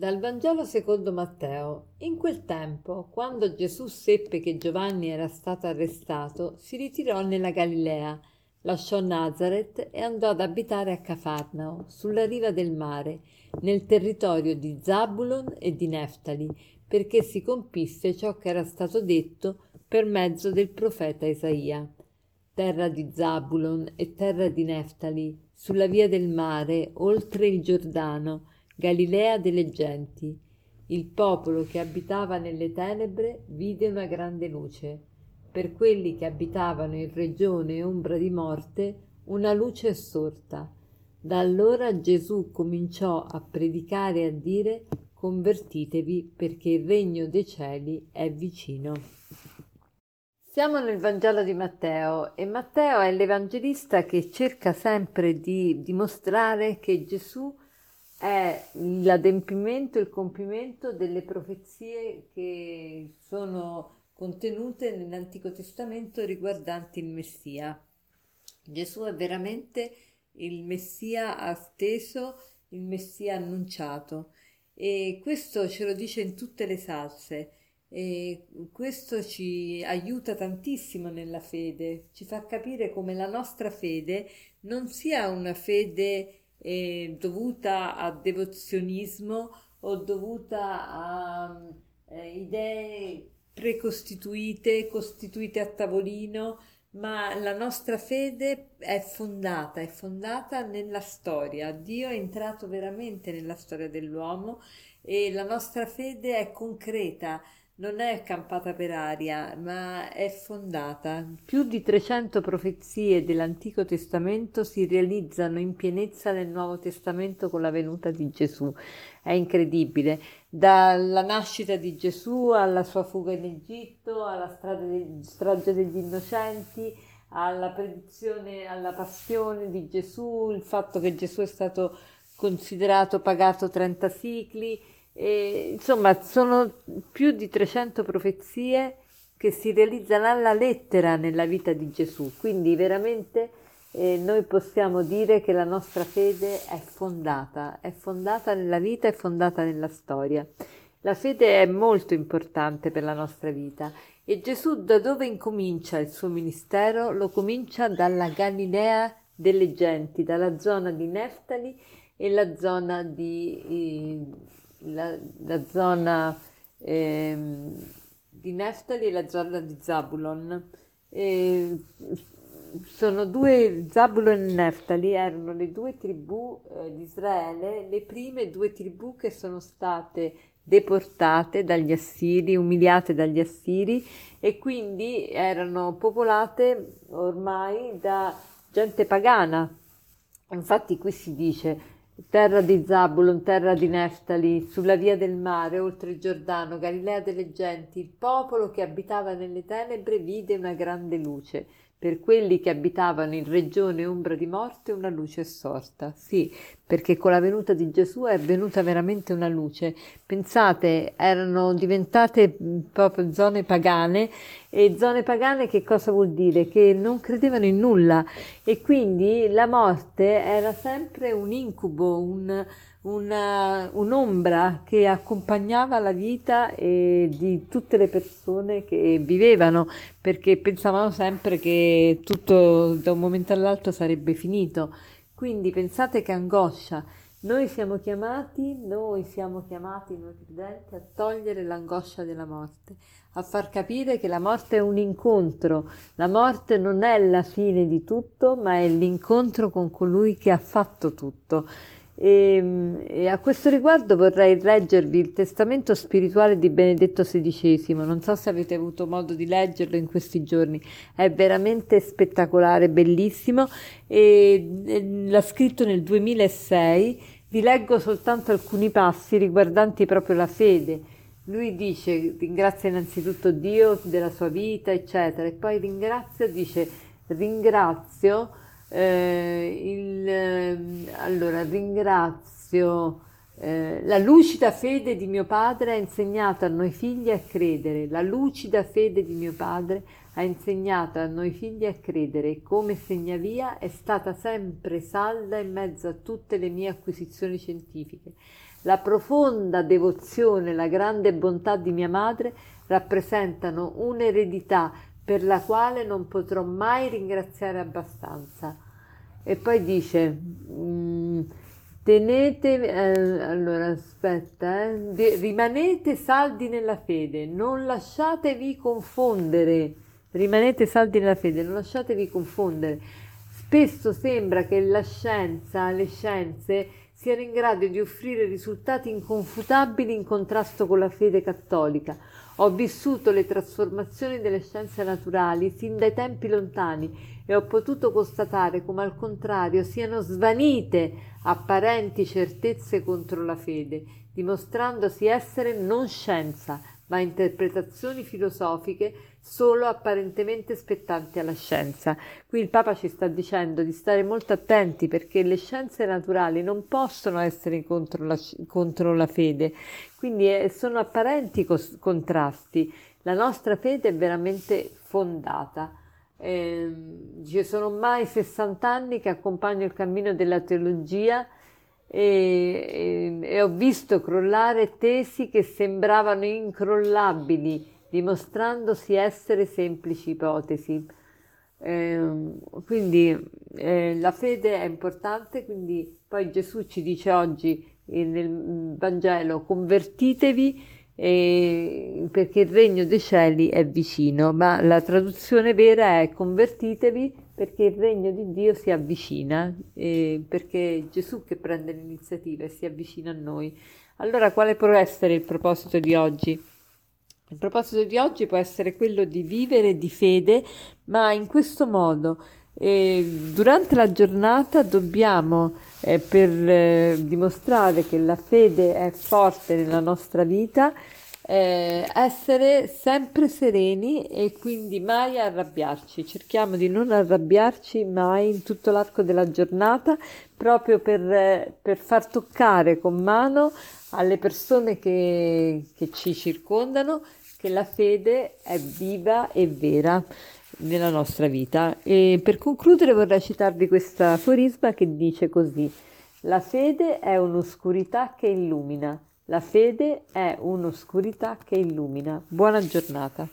Dal Vangelo secondo Matteo. In quel tempo, quando Gesù seppe che Giovanni era stato arrestato, si ritirò nella Galilea, lasciò Nazareth e andò ad abitare a Cafarnao, sulla riva del mare, nel territorio di Zabulon e di Neftali, perché si compisse ciò che era stato detto per mezzo del profeta Isaia. Terra di Zabulon e terra di Neftali, sulla via del mare, oltre il Giordano, Galilea delle genti. Il popolo che abitava nelle tenebre vide una grande luce. Per quelli che abitavano in regione ombra di morte, una luce sorta. Da allora Gesù cominciò a predicare e a dire convertitevi perché il regno dei cieli è vicino. Siamo nel Vangelo di Matteo e Matteo è l'evangelista che cerca sempre di dimostrare che Gesù è l'adempimento, il compimento delle profezie che sono contenute nell'Antico Testamento riguardanti il Messia. Gesù è veramente il Messia atteso, il Messia annunciato e questo ce lo dice in tutte le salse e questo ci aiuta tantissimo nella fede, ci fa capire come la nostra fede non sia una fede eh, dovuta a devozionismo o dovuta a eh, idee precostituite, costituite a tavolino, ma la nostra fede è fondata, è fondata nella storia. Dio è entrato veramente nella storia dell'uomo e la nostra fede è concreta, non è campata per aria, ma è fondata. Più di 300 profezie dell'Antico Testamento si realizzano in pienezza nel Nuovo Testamento con la venuta di Gesù. È incredibile. Dalla nascita di Gesù alla sua fuga in Egitto, alla strage degli innocenti, alla predizione, alla passione di Gesù, il fatto che Gesù è stato considerato pagato 30 sicli e, insomma, sono più di 300 profezie che si realizzano alla lettera nella vita di Gesù, quindi veramente eh, noi possiamo dire che la nostra fede è fondata, è fondata nella vita, è fondata nella storia. La fede è molto importante per la nostra vita e Gesù da dove incomincia il suo ministero? Lo comincia dalla Galilea delle genti, dalla zona di Neftali e la zona di, eh, la, la zona eh, di Neftali e la zona di Zabulon. E sono due, Zabulon e Neftali erano le due tribù eh, di Israele, le prime due tribù che sono state deportate dagli Assiri, umiliate dagli Assiri e quindi erano popolate ormai da gente pagana. Infatti qui si dice terra di Zabulon, terra di Neftali, sulla via del mare, oltre il Giordano, Galilea delle genti, il popolo che abitava nelle tenebre vide una grande luce. Per quelli che abitavano in regione ombra di morte una luce è sorta. Sì, perché con la venuta di Gesù è venuta veramente una luce. Pensate, erano diventate proprio zone pagane e zone pagane che cosa vuol dire? Che non credevano in nulla e quindi la morte era sempre un incubo, un, una, un'ombra che accompagnava la vita eh, di tutte le persone che vivevano, perché pensavano sempre che tutto da un momento all'altro sarebbe finito. Quindi pensate che angoscia. Noi siamo chiamati, noi siamo chiamati, noi credenti, a togliere l'angoscia della morte, a far capire che la morte è un incontro, la morte non è la fine di tutto, ma è l'incontro con colui che ha fatto tutto. E, ehm, e, a questo riguardo vorrei leggervi il testamento spirituale di Benedetto XVI. Non so se avete avuto modo di leggerlo in questi giorni, è veramente spettacolare, bellissimo e, e l'ha scritto nel 2006. Vi leggo soltanto alcuni passi riguardanti proprio la fede. Lui dice ringrazia innanzitutto Dio della sua vita, eccetera, e poi ringrazia, dice ringrazio eh, il, ehm, allora ringrazio Eh, la lucida fede di mio padre ha insegnato a noi figli a credere, la lucida fede di mio padre ha insegnato a noi figli a credere come segnavia è stata sempre salda in mezzo a tutte le mie acquisizioni scientifiche. La profonda devozione e la grande bontà di mia madre rappresentano un'eredità per la quale non potrò mai ringraziare abbastanza. E poi dice, mm, tenete, eh, allora aspetta, eh, rimanete saldi nella fede, non lasciatevi confondere, rimanete saldi nella fede, non lasciatevi confondere. Spesso sembra che la scienza, le scienze, siano in grado di offrire risultati inconfutabili in contrasto con la fede cattolica. Ho vissuto le trasformazioni delle scienze naturali sin dai tempi lontani e ho potuto constatare come al contrario siano svanite apparenti certezze contro la fede, dimostrandosi essere non scienza, ma interpretazioni filosofiche solo apparentemente spettanti alla scienza. Qui il Papa ci sta dicendo di stare molto attenti perché le scienze naturali non possono essere contro la, contro la fede, quindi è, sono apparenti cos- contrasti. La nostra fede è veramente fondata. Eh, ci sono ormai 60 anni che accompagno il cammino della teologia e, e, ho visto crollare tesi che sembravano incrollabili, dimostrandosi essere semplici ipotesi. Eh, quindi eh, la fede è importante, quindi poi Gesù ci dice oggi eh, nel Vangelo convertitevi perché il regno dei cieli è vicino, ma la traduzione vera è convertitevi perché il regno di Dio si avvicina, eh, perché è Gesù che prende l'iniziativa e si avvicina a noi. Allora quale può essere il proposito di oggi? Il proposito di oggi può essere quello di vivere di fede, ma in questo modo. Eh, durante la giornata dobbiamo, eh, per eh, dimostrare che la fede è forte nella nostra vita, eh, essere sempre sereni e quindi mai arrabbiarci. Cerchiamo di non arrabbiarci mai in tutto l'arco della giornata, proprio per, per far toccare con mano alle persone che, che ci circondano che la fede è viva e vera nella nostra vita. E per concludere vorrei citarvi questa aforisma che dice così: La fede è un'oscurità che illumina la fede è un'oscurità che illumina. Buona giornata.